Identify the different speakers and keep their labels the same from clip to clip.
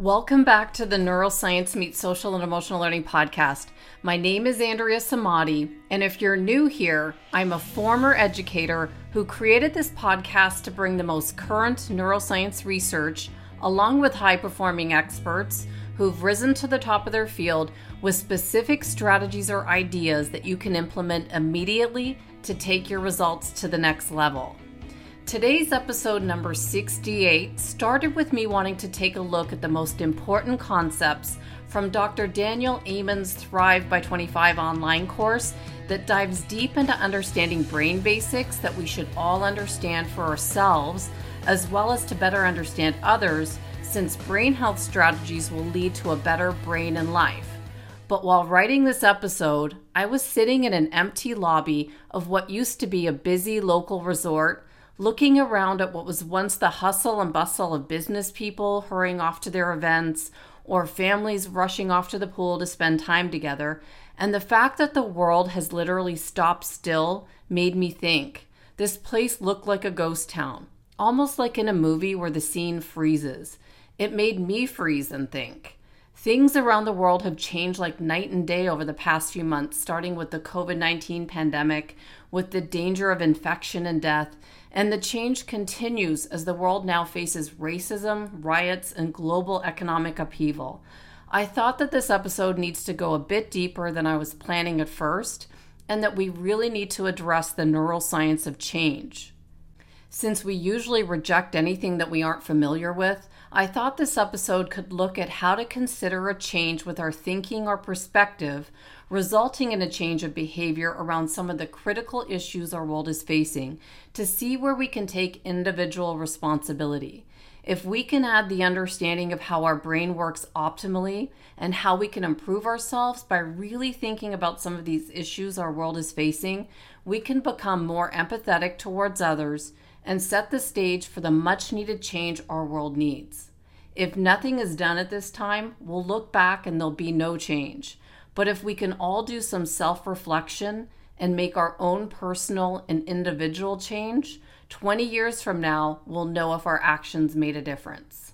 Speaker 1: Welcome back to the Neuroscience Meets Social and Emotional Learning podcast. My name is Andrea Samadi, and if you're new here, I'm a former educator who created this podcast to bring the most current neuroscience research, along with high performing experts who've risen to the top of their field with specific strategies or ideas that you can implement immediately to take your results to the next level. Today's episode number 68 started with me wanting to take a look at the most important concepts from Dr. Daniel Amen's Thrive by 25 online course that dives deep into understanding brain basics that we should all understand for ourselves, as well as to better understand others, since brain health strategies will lead to a better brain and life. But while writing this episode, I was sitting in an empty lobby of what used to be a busy local resort looking around at what was once the hustle and bustle of business people hurrying off to their events or families rushing off to the pool to spend time together, and the fact that the world has literally stopped still made me think this place looked like a ghost town, almost like in a movie where the scene freezes. It made me freeze and think. Things around the world have changed like night and day over the past few months, starting with the COVID 19 pandemic, with the danger of infection and death, and the change continues as the world now faces racism, riots, and global economic upheaval. I thought that this episode needs to go a bit deeper than I was planning at first, and that we really need to address the neuroscience of change. Since we usually reject anything that we aren't familiar with, I thought this episode could look at how to consider a change with our thinking or perspective resulting in a change of behavior around some of the critical issues our world is facing to see where we can take individual responsibility. If we can add the understanding of how our brain works optimally and how we can improve ourselves by really thinking about some of these issues our world is facing, we can become more empathetic towards others and set the stage for the much needed change our world needs. If nothing is done at this time, we'll look back and there'll be no change. But if we can all do some self reflection and make our own personal and individual change, 20 years from now, we'll know if our actions made a difference.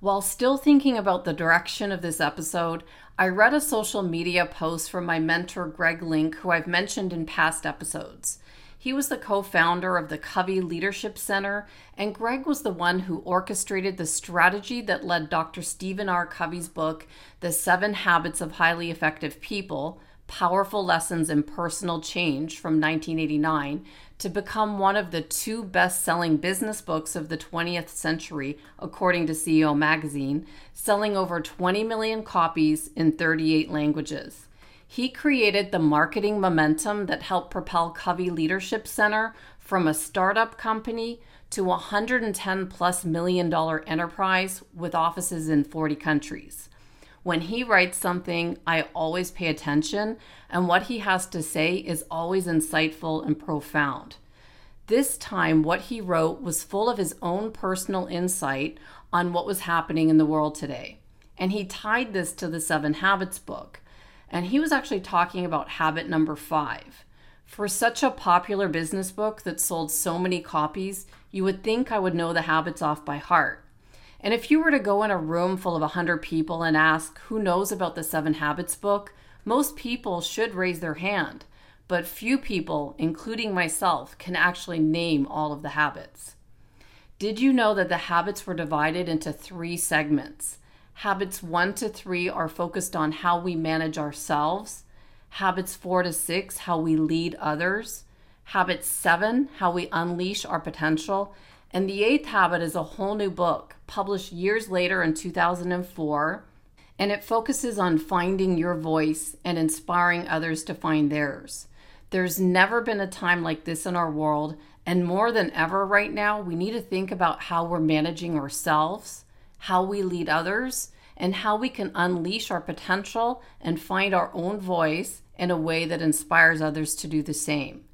Speaker 1: While still thinking about the direction of this episode, I read a social media post from my mentor, Greg Link, who I've mentioned in past episodes. He was the co founder of the Covey Leadership Center, and Greg was the one who orchestrated the strategy that led Dr. Stephen R. Covey's book, The Seven Habits of Highly Effective People Powerful Lessons in Personal Change from 1989, to become one of the two best selling business books of the 20th century, according to CEO Magazine, selling over 20 million copies in 38 languages. He created the marketing momentum that helped propel Covey Leadership Center from a startup company to a 110 plus million dollar enterprise with offices in 40 countries. When he writes something, I always pay attention, and what he has to say is always insightful and profound. This time, what he wrote was full of his own personal insight on what was happening in the world today. And he tied this to the Seven Habits book. And he was actually talking about habit number five. For such a popular business book that sold so many copies, you would think I would know the habits off by heart. And if you were to go in a room full of 100 people and ask who knows about the Seven Habits book, most people should raise their hand. But few people, including myself, can actually name all of the habits. Did you know that the habits were divided into three segments? Habits one to three are focused on how we manage ourselves. Habits four to six, how we lead others. Habit seven, how we unleash our potential. And the eighth habit is a whole new book published years later in 2004. And it focuses on finding your voice and inspiring others to find theirs. There's never been a time like this in our world. And more than ever right now, we need to think about how we're managing ourselves how we lead others, and how we can unleash our potential and find our own voice in a way that inspires others to do the same.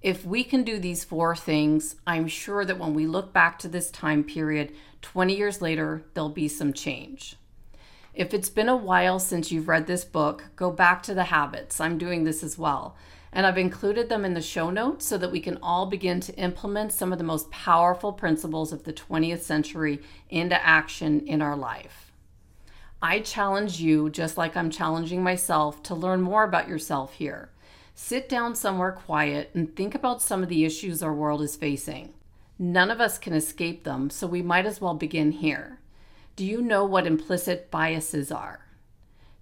Speaker 1: If we can do these four things, I'm sure that when we look back to this time period, 20 years later, there'll be some change. If it's been a while since you've read this book, go back to the habits. I'm doing this as well. And I've included them in the show notes so that we can all begin to implement some of the most powerful principles of the 20th century into action in our life. I challenge you, just like I'm challenging myself, to learn more about yourself here. Sit down somewhere quiet and think about some of the issues our world is facing. None of us can escape them, so we might as well begin here. Do you know what implicit biases are?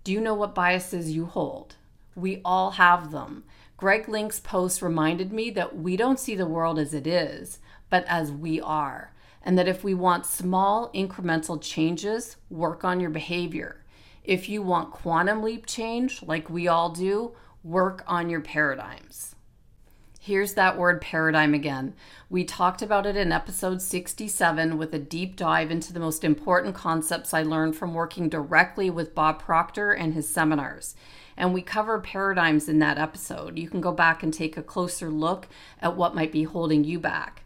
Speaker 1: Do you know what biases you hold? We all have them. Greg Link's post reminded me that we don't see the world as it is, but as we are. And that if we want small incremental changes, work on your behavior. If you want quantum leap change, like we all do, work on your paradigms. Here's that word paradigm again. We talked about it in episode 67 with a deep dive into the most important concepts I learned from working directly with Bob Proctor and his seminars. And we cover paradigms in that episode. You can go back and take a closer look at what might be holding you back.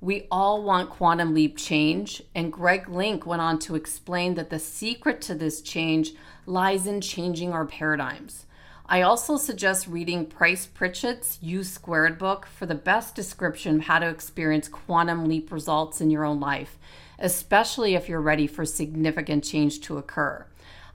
Speaker 1: We all want quantum leap change, and Greg Link went on to explain that the secret to this change lies in changing our paradigms. I also suggest reading Price Pritchett's U Squared book for the best description of how to experience quantum leap results in your own life, especially if you're ready for significant change to occur.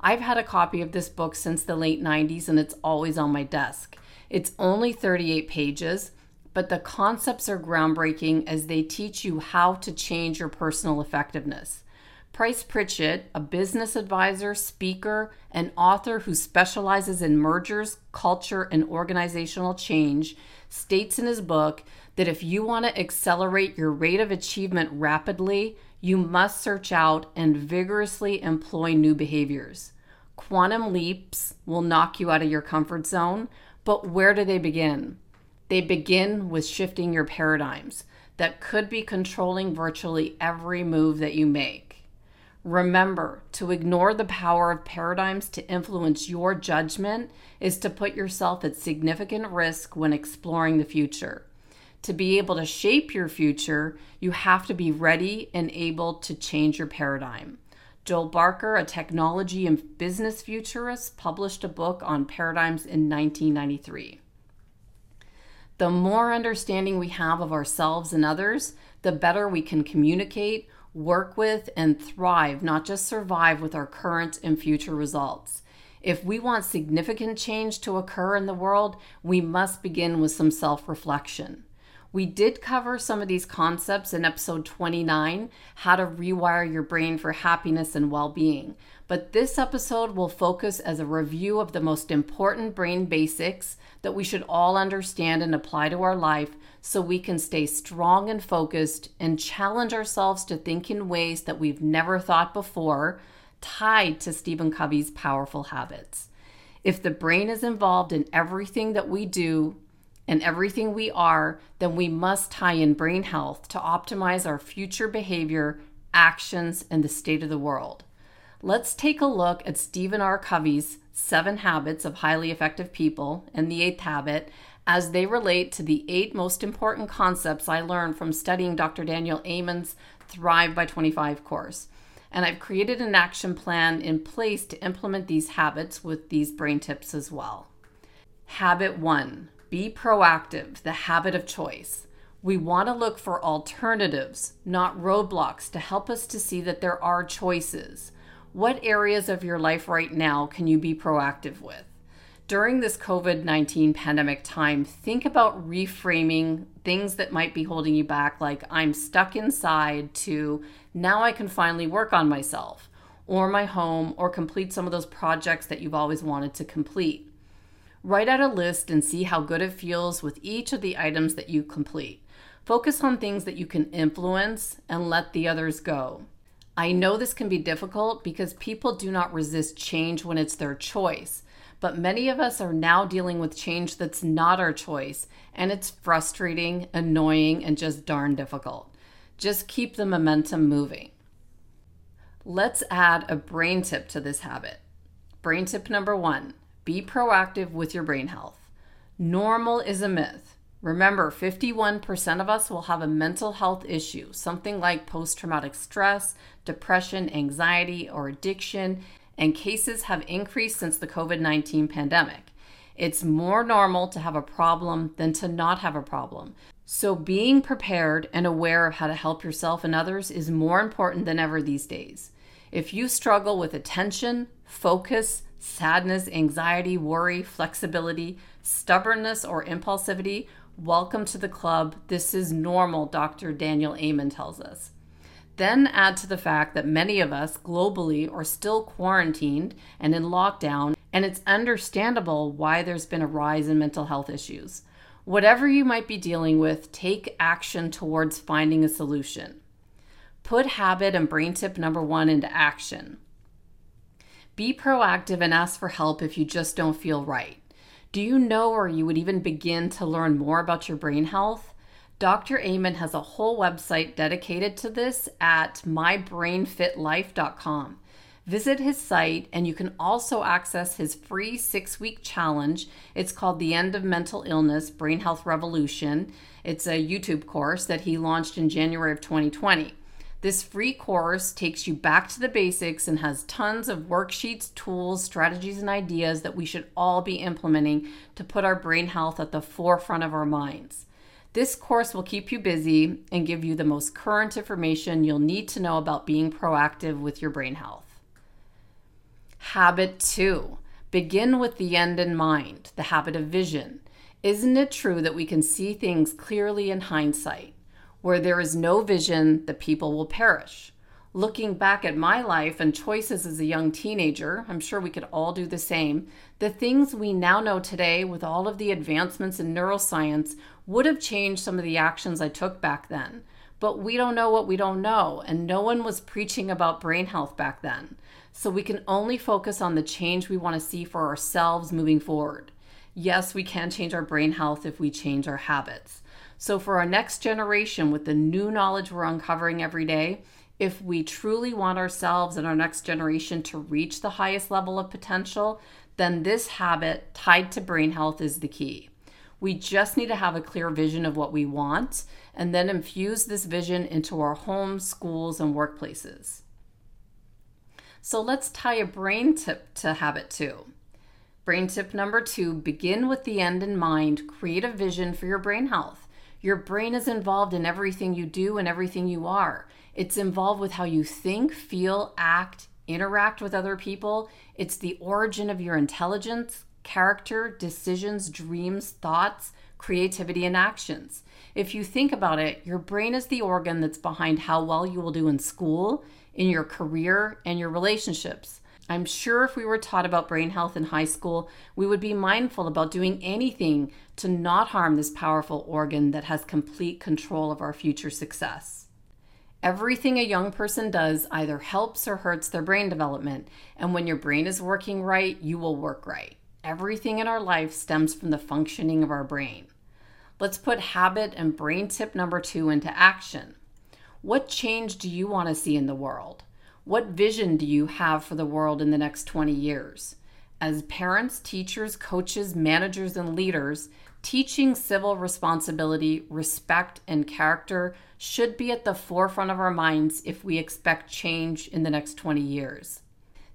Speaker 1: I've had a copy of this book since the late 90s and it's always on my desk. It's only 38 pages, but the concepts are groundbreaking as they teach you how to change your personal effectiveness. Price Pritchett, a business advisor, speaker, and author who specializes in mergers, culture, and organizational change, states in his book that if you want to accelerate your rate of achievement rapidly, you must search out and vigorously employ new behaviors. Quantum leaps will knock you out of your comfort zone, but where do they begin? They begin with shifting your paradigms that could be controlling virtually every move that you make. Remember, to ignore the power of paradigms to influence your judgment is to put yourself at significant risk when exploring the future. To be able to shape your future, you have to be ready and able to change your paradigm. Joel Barker, a technology and business futurist, published a book on paradigms in 1993. The more understanding we have of ourselves and others, the better we can communicate, work with, and thrive, not just survive with our current and future results. If we want significant change to occur in the world, we must begin with some self reflection. We did cover some of these concepts in episode 29 How to Rewire Your Brain for Happiness and Well Being. But this episode will focus as a review of the most important brain basics that we should all understand and apply to our life so we can stay strong and focused and challenge ourselves to think in ways that we've never thought before, tied to Stephen Covey's powerful habits. If the brain is involved in everything that we do and everything we are, then we must tie in brain health to optimize our future behavior, actions, and the state of the world. Let's take a look at Stephen R. Covey's Seven Habits of Highly Effective People and the eighth habit as they relate to the eight most important concepts I learned from studying Dr. Daniel Amen's Thrive by 25 course. And I've created an action plan in place to implement these habits with these brain tips as well. Habit one be proactive, the habit of choice. We want to look for alternatives, not roadblocks, to help us to see that there are choices. What areas of your life right now can you be proactive with? During this COVID 19 pandemic time, think about reframing things that might be holding you back, like I'm stuck inside, to now I can finally work on myself or my home or complete some of those projects that you've always wanted to complete. Write out a list and see how good it feels with each of the items that you complete. Focus on things that you can influence and let the others go. I know this can be difficult because people do not resist change when it's their choice, but many of us are now dealing with change that's not our choice, and it's frustrating, annoying, and just darn difficult. Just keep the momentum moving. Let's add a brain tip to this habit. Brain tip number one be proactive with your brain health. Normal is a myth. Remember, 51% of us will have a mental health issue, something like post traumatic stress, depression, anxiety, or addiction, and cases have increased since the COVID 19 pandemic. It's more normal to have a problem than to not have a problem. So, being prepared and aware of how to help yourself and others is more important than ever these days. If you struggle with attention, focus, sadness, anxiety, worry, flexibility, stubbornness, or impulsivity, welcome to the club. This is normal, Dr. Daniel Amen tells us. Then add to the fact that many of us globally are still quarantined and in lockdown, and it's understandable why there's been a rise in mental health issues. Whatever you might be dealing with, take action towards finding a solution. Put habit and brain tip number one into action. Be proactive and ask for help if you just don't feel right. Do you know or you would even begin to learn more about your brain health? Dr. Amen has a whole website dedicated to this at mybrainfitlife.com. Visit his site and you can also access his free six week challenge. It's called The End of Mental Illness Brain Health Revolution. It's a YouTube course that he launched in January of 2020. This free course takes you back to the basics and has tons of worksheets, tools, strategies, and ideas that we should all be implementing to put our brain health at the forefront of our minds. This course will keep you busy and give you the most current information you'll need to know about being proactive with your brain health. Habit two begin with the end in mind, the habit of vision. Isn't it true that we can see things clearly in hindsight? Where there is no vision, the people will perish. Looking back at my life and choices as a young teenager, I'm sure we could all do the same. The things we now know today, with all of the advancements in neuroscience, would have changed some of the actions I took back then. But we don't know what we don't know, and no one was preaching about brain health back then. So we can only focus on the change we want to see for ourselves moving forward. Yes, we can change our brain health if we change our habits. So, for our next generation, with the new knowledge we're uncovering every day, if we truly want ourselves and our next generation to reach the highest level of potential, then this habit tied to brain health is the key. We just need to have a clear vision of what we want and then infuse this vision into our homes, schools, and workplaces. So let's tie a brain tip to habit two. Brain tip number two begin with the end in mind, create a vision for your brain health. Your brain is involved in everything you do and everything you are. It's involved with how you think, feel, act, interact with other people. It's the origin of your intelligence, character, decisions, dreams, thoughts, creativity, and actions. If you think about it, your brain is the organ that's behind how well you will do in school, in your career, and your relationships. I'm sure if we were taught about brain health in high school, we would be mindful about doing anything to not harm this powerful organ that has complete control of our future success. Everything a young person does either helps or hurts their brain development, and when your brain is working right, you will work right. Everything in our life stems from the functioning of our brain. Let's put habit and brain tip number two into action. What change do you want to see in the world? What vision do you have for the world in the next 20 years? As parents, teachers, coaches, managers, and leaders, teaching civil responsibility, respect, and character should be at the forefront of our minds if we expect change in the next 20 years.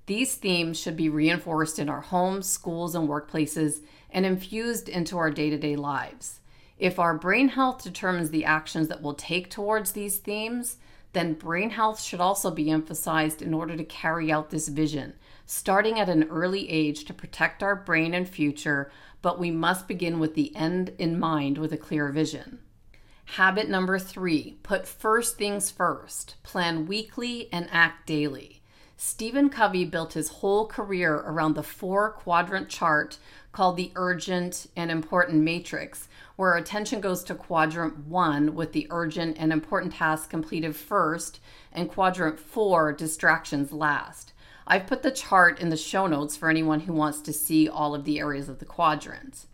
Speaker 1: These themes should be reinforced in our homes, schools, and workplaces and infused into our day to day lives. If our brain health determines the actions that we'll take towards these themes, then brain health should also be emphasized in order to carry out this vision, starting at an early age to protect our brain and future, but we must begin with the end in mind with a clear vision. Habit number three put first things first, plan weekly and act daily. Stephen Covey built his whole career around the four quadrant chart called the urgent and important matrix, where attention goes to quadrant one with the urgent and important tasks completed first, and quadrant four, distractions last. I've put the chart in the show notes for anyone who wants to see all of the areas of the quadrant.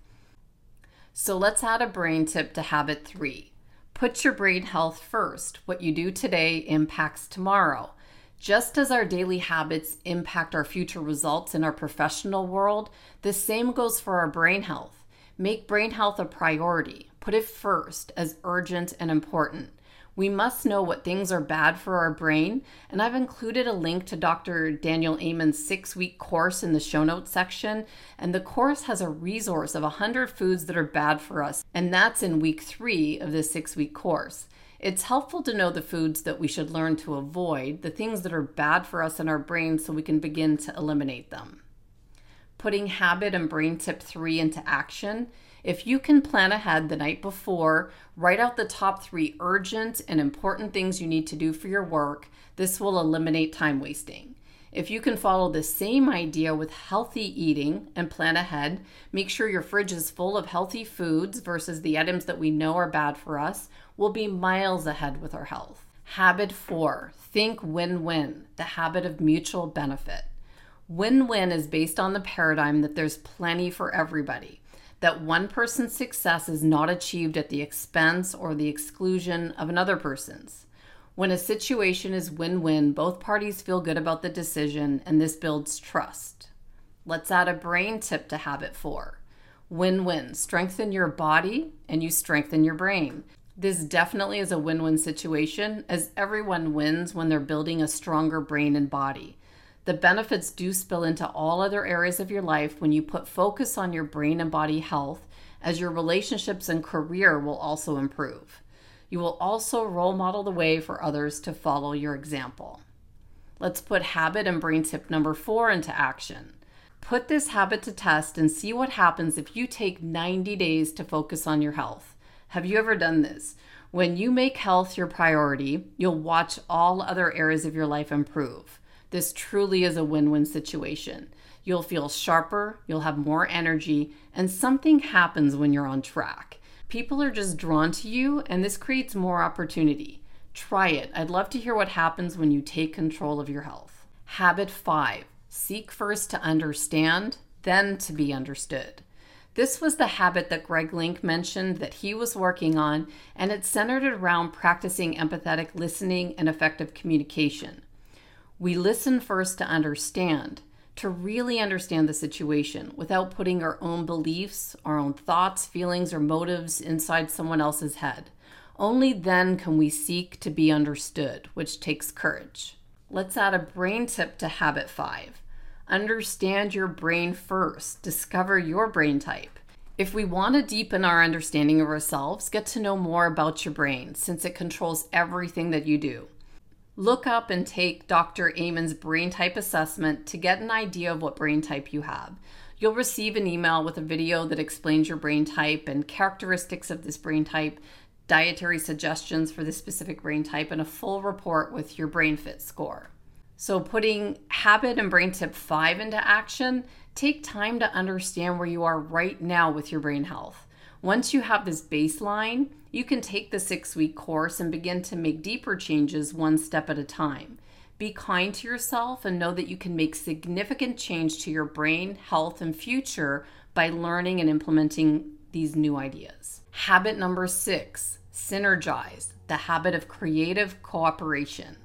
Speaker 1: So let's add a brain tip to habit three. Put your brain health first. What you do today impacts tomorrow. Just as our daily habits impact our future results in our professional world, the same goes for our brain health. Make brain health a priority. Put it first as urgent and important. We must know what things are bad for our brain, and I've included a link to Dr. Daniel Amen's six week course in the show notes section. And the course has a resource of 100 foods that are bad for us, and that's in week three of this six week course. It's helpful to know the foods that we should learn to avoid, the things that are bad for us in our brain, so we can begin to eliminate them. Putting habit and brain tip three into action. If you can plan ahead the night before, write out the top three urgent and important things you need to do for your work, this will eliminate time wasting. If you can follow the same idea with healthy eating and plan ahead, make sure your fridge is full of healthy foods versus the items that we know are bad for us, we'll be miles ahead with our health. Habit four think win win, the habit of mutual benefit. Win win is based on the paradigm that there's plenty for everybody, that one person's success is not achieved at the expense or the exclusion of another person's. When a situation is win win, both parties feel good about the decision, and this builds trust. Let's add a brain tip to habit four win win. Strengthen your body, and you strengthen your brain. This definitely is a win win situation, as everyone wins when they're building a stronger brain and body. The benefits do spill into all other areas of your life when you put focus on your brain and body health, as your relationships and career will also improve. You will also role model the way for others to follow your example. Let's put habit and brain tip number four into action. Put this habit to test and see what happens if you take 90 days to focus on your health. Have you ever done this? When you make health your priority, you'll watch all other areas of your life improve. This truly is a win win situation. You'll feel sharper, you'll have more energy, and something happens when you're on track. People are just drawn to you, and this creates more opportunity. Try it. I'd love to hear what happens when you take control of your health. Habit five seek first to understand, then to be understood. This was the habit that Greg Link mentioned that he was working on, and it centered around practicing empathetic listening and effective communication. We listen first to understand, to really understand the situation without putting our own beliefs, our own thoughts, feelings, or motives inside someone else's head. Only then can we seek to be understood, which takes courage. Let's add a brain tip to habit five. Understand your brain first, discover your brain type. If we want to deepen our understanding of ourselves, get to know more about your brain since it controls everything that you do look up and take Dr. Amen's brain type assessment to get an idea of what brain type you have. You'll receive an email with a video that explains your brain type and characteristics of this brain type, dietary suggestions for this specific brain type, and a full report with your brain fit score. So, putting habit and brain tip five into action, take time to understand where you are right now with your brain health. Once you have this baseline, you can take the six week course and begin to make deeper changes one step at a time. Be kind to yourself and know that you can make significant change to your brain, health, and future by learning and implementing these new ideas. Habit number six synergize, the habit of creative cooperation.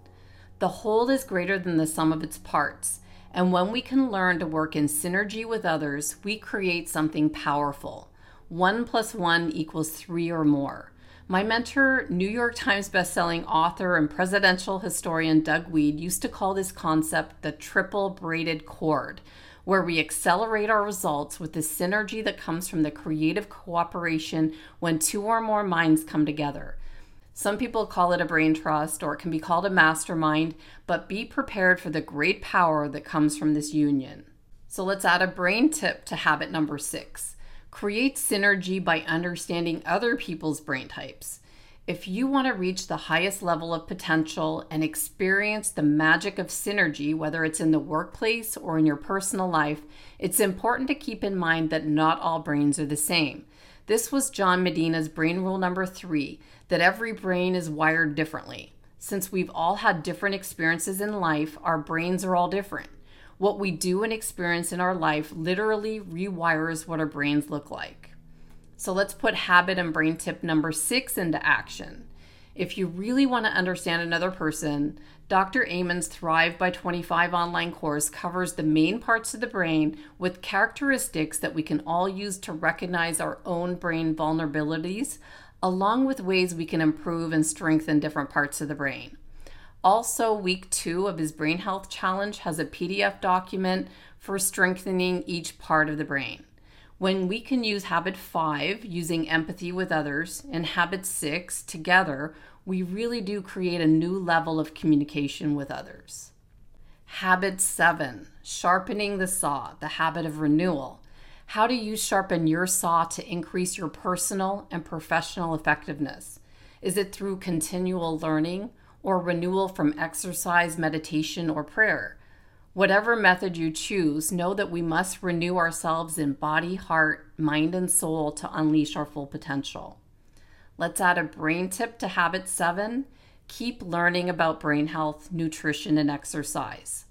Speaker 1: The whole is greater than the sum of its parts. And when we can learn to work in synergy with others, we create something powerful. One plus one equals three or more. My mentor, New York Times bestselling author and presidential historian Doug Wead, used to call this concept the triple braided cord, where we accelerate our results with the synergy that comes from the creative cooperation when two or more minds come together. Some people call it a brain trust or it can be called a mastermind, but be prepared for the great power that comes from this union. So let's add a brain tip to habit number six. Create synergy by understanding other people's brain types. If you want to reach the highest level of potential and experience the magic of synergy, whether it's in the workplace or in your personal life, it's important to keep in mind that not all brains are the same. This was John Medina's brain rule number three that every brain is wired differently. Since we've all had different experiences in life, our brains are all different. What we do and experience in our life literally rewires what our brains look like. So let's put habit and brain tip number six into action. If you really want to understand another person, Dr. Amen's Thrive by 25 online course covers the main parts of the brain with characteristics that we can all use to recognize our own brain vulnerabilities, along with ways we can improve and strengthen different parts of the brain. Also, week two of his Brain Health Challenge has a PDF document for strengthening each part of the brain. When we can use habit five, using empathy with others, and habit six, together, we really do create a new level of communication with others. Habit seven, sharpening the saw, the habit of renewal. How do you sharpen your saw to increase your personal and professional effectiveness? Is it through continual learning or renewal from exercise, meditation, or prayer? Whatever method you choose, know that we must renew ourselves in body, heart, mind, and soul to unleash our full potential. Let's add a brain tip to habit seven keep learning about brain health, nutrition, and exercise.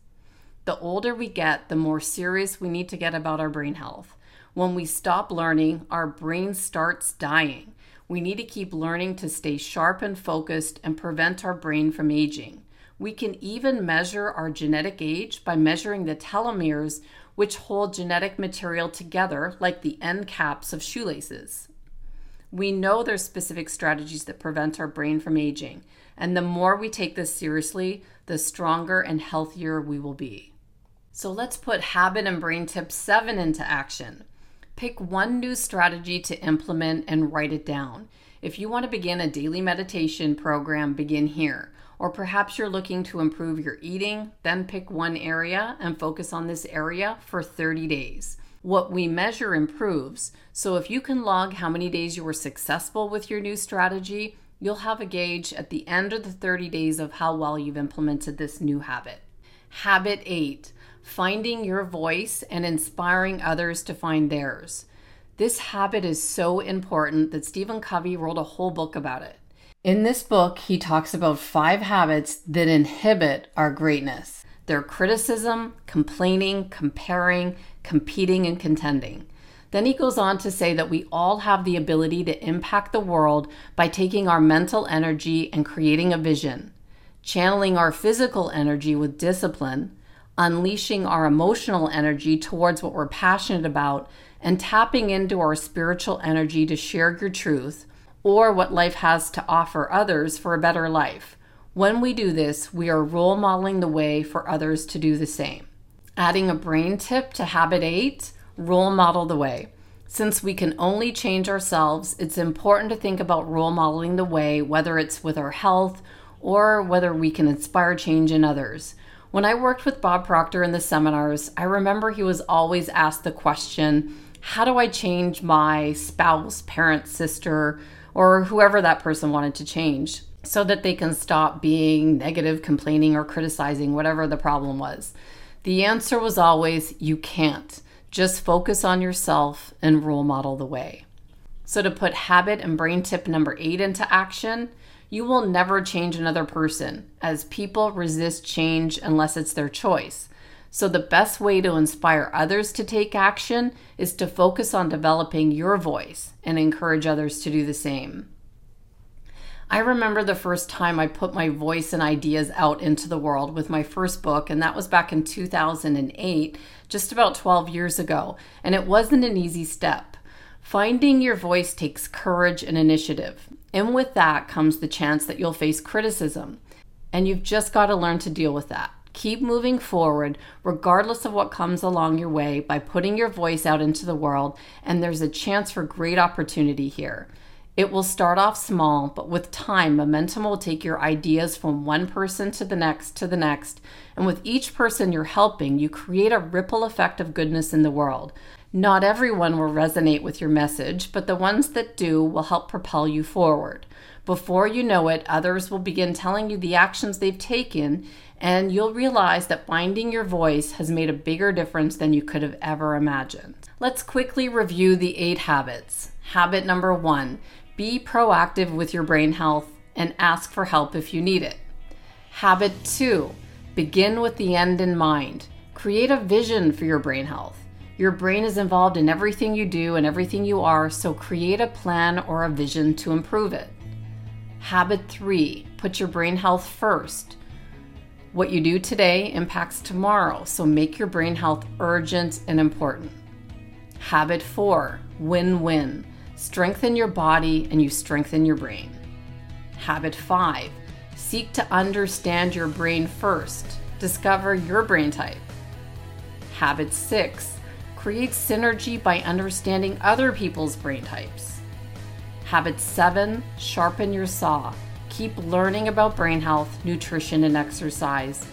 Speaker 1: The older we get, the more serious we need to get about our brain health. When we stop learning, our brain starts dying. We need to keep learning to stay sharp and focused and prevent our brain from aging. We can even measure our genetic age by measuring the telomeres, which hold genetic material together like the end caps of shoelaces. We know there's specific strategies that prevent our brain from aging, and the more we take this seriously, the stronger and healthier we will be. So let's put habit and brain tip 7 into action. Pick one new strategy to implement and write it down. If you want to begin a daily meditation program, begin here. Or perhaps you're looking to improve your eating, then pick one area and focus on this area for 30 days what we measure improves. So if you can log how many days you were successful with your new strategy, you'll have a gauge at the end of the 30 days of how well you've implemented this new habit. Habit 8 Finding your voice and inspiring others to find theirs. This habit is so important that Stephen Covey wrote a whole book about it. In this book, he talks about five habits that inhibit our greatness. They're criticism, complaining, comparing, competing and contending. Then he goes on to say that we all have the ability to impact the world by taking our mental energy and creating a vision, channeling our physical energy with discipline, unleashing our emotional energy towards what we're passionate about, and tapping into our spiritual energy to share your truth or what life has to offer others for a better life. When we do this, we are role modeling the way for others to do the same. Adding a brain tip to habit eight role model the way. Since we can only change ourselves, it's important to think about role modeling the way, whether it's with our health or whether we can inspire change in others. When I worked with Bob Proctor in the seminars, I remember he was always asked the question How do I change my spouse, parent, sister, or whoever that person wanted to change so that they can stop being negative, complaining, or criticizing whatever the problem was? The answer was always you can't. Just focus on yourself and role model the way. So, to put habit and brain tip number eight into action, you will never change another person, as people resist change unless it's their choice. So, the best way to inspire others to take action is to focus on developing your voice and encourage others to do the same. I remember the first time I put my voice and ideas out into the world with my first book, and that was back in 2008, just about 12 years ago, and it wasn't an easy step. Finding your voice takes courage and initiative, and with that comes the chance that you'll face criticism, and you've just got to learn to deal with that. Keep moving forward, regardless of what comes along your way, by putting your voice out into the world, and there's a chance for great opportunity here. It will start off small, but with time, momentum will take your ideas from one person to the next to the next. And with each person you're helping, you create a ripple effect of goodness in the world. Not everyone will resonate with your message, but the ones that do will help propel you forward. Before you know it, others will begin telling you the actions they've taken, and you'll realize that finding your voice has made a bigger difference than you could have ever imagined. Let's quickly review the eight habits. Habit number one be proactive with your brain health and ask for help if you need it. Habit two, begin with the end in mind. Create a vision for your brain health. Your brain is involved in everything you do and everything you are, so create a plan or a vision to improve it. Habit three, put your brain health first. What you do today impacts tomorrow, so make your brain health urgent and important. Habit four, win win strengthen your body and you strengthen your brain. Habit five, seek to understand your brain first. Discover your brain type. Habit six, create synergy by understanding other people's brain types. Habit seven, sharpen your saw. keep learning about brain health, nutrition, and exercise.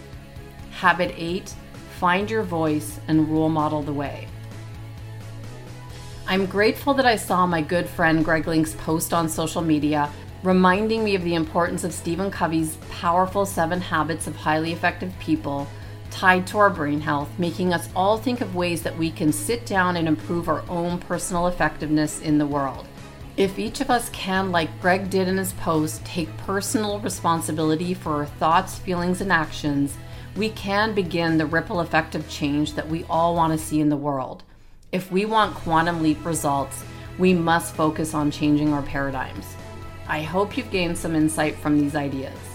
Speaker 1: Habit 8 Find your voice and role model the way. I'm grateful that I saw my good friend Greg Link's post on social media reminding me of the importance of Stephen Covey's powerful seven habits of highly effective people tied to our brain health, making us all think of ways that we can sit down and improve our own personal effectiveness in the world. If each of us can, like Greg did in his post, take personal responsibility for our thoughts, feelings, and actions, we can begin the ripple effect of change that we all want to see in the world. If we want quantum leap results, we must focus on changing our paradigms. I hope you've gained some insight from these ideas.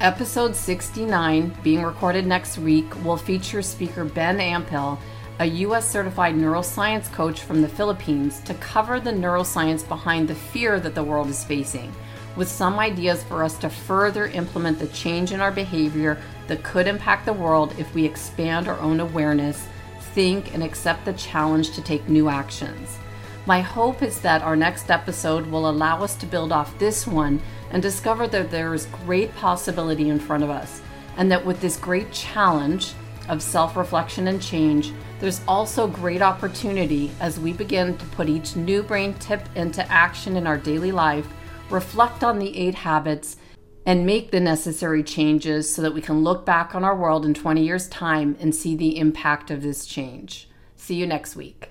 Speaker 1: Episode 69, being recorded next week, will feature speaker Ben Ampil, a U.S. certified neuroscience coach from the Philippines, to cover the neuroscience behind the fear that the world is facing, with some ideas for us to further implement the change in our behavior that could impact the world if we expand our own awareness think, and accept the challenge to take new actions. My hope is that our next episode will allow us to build off this one and discover that there is great possibility in front of us, and that with this great challenge of self reflection and change, there's also great opportunity as we begin to put each new brain tip into action in our daily life, reflect on the eight habits, and make the necessary changes so that we can look back on our world in 20 years' time and see the impact of this change. See you next week.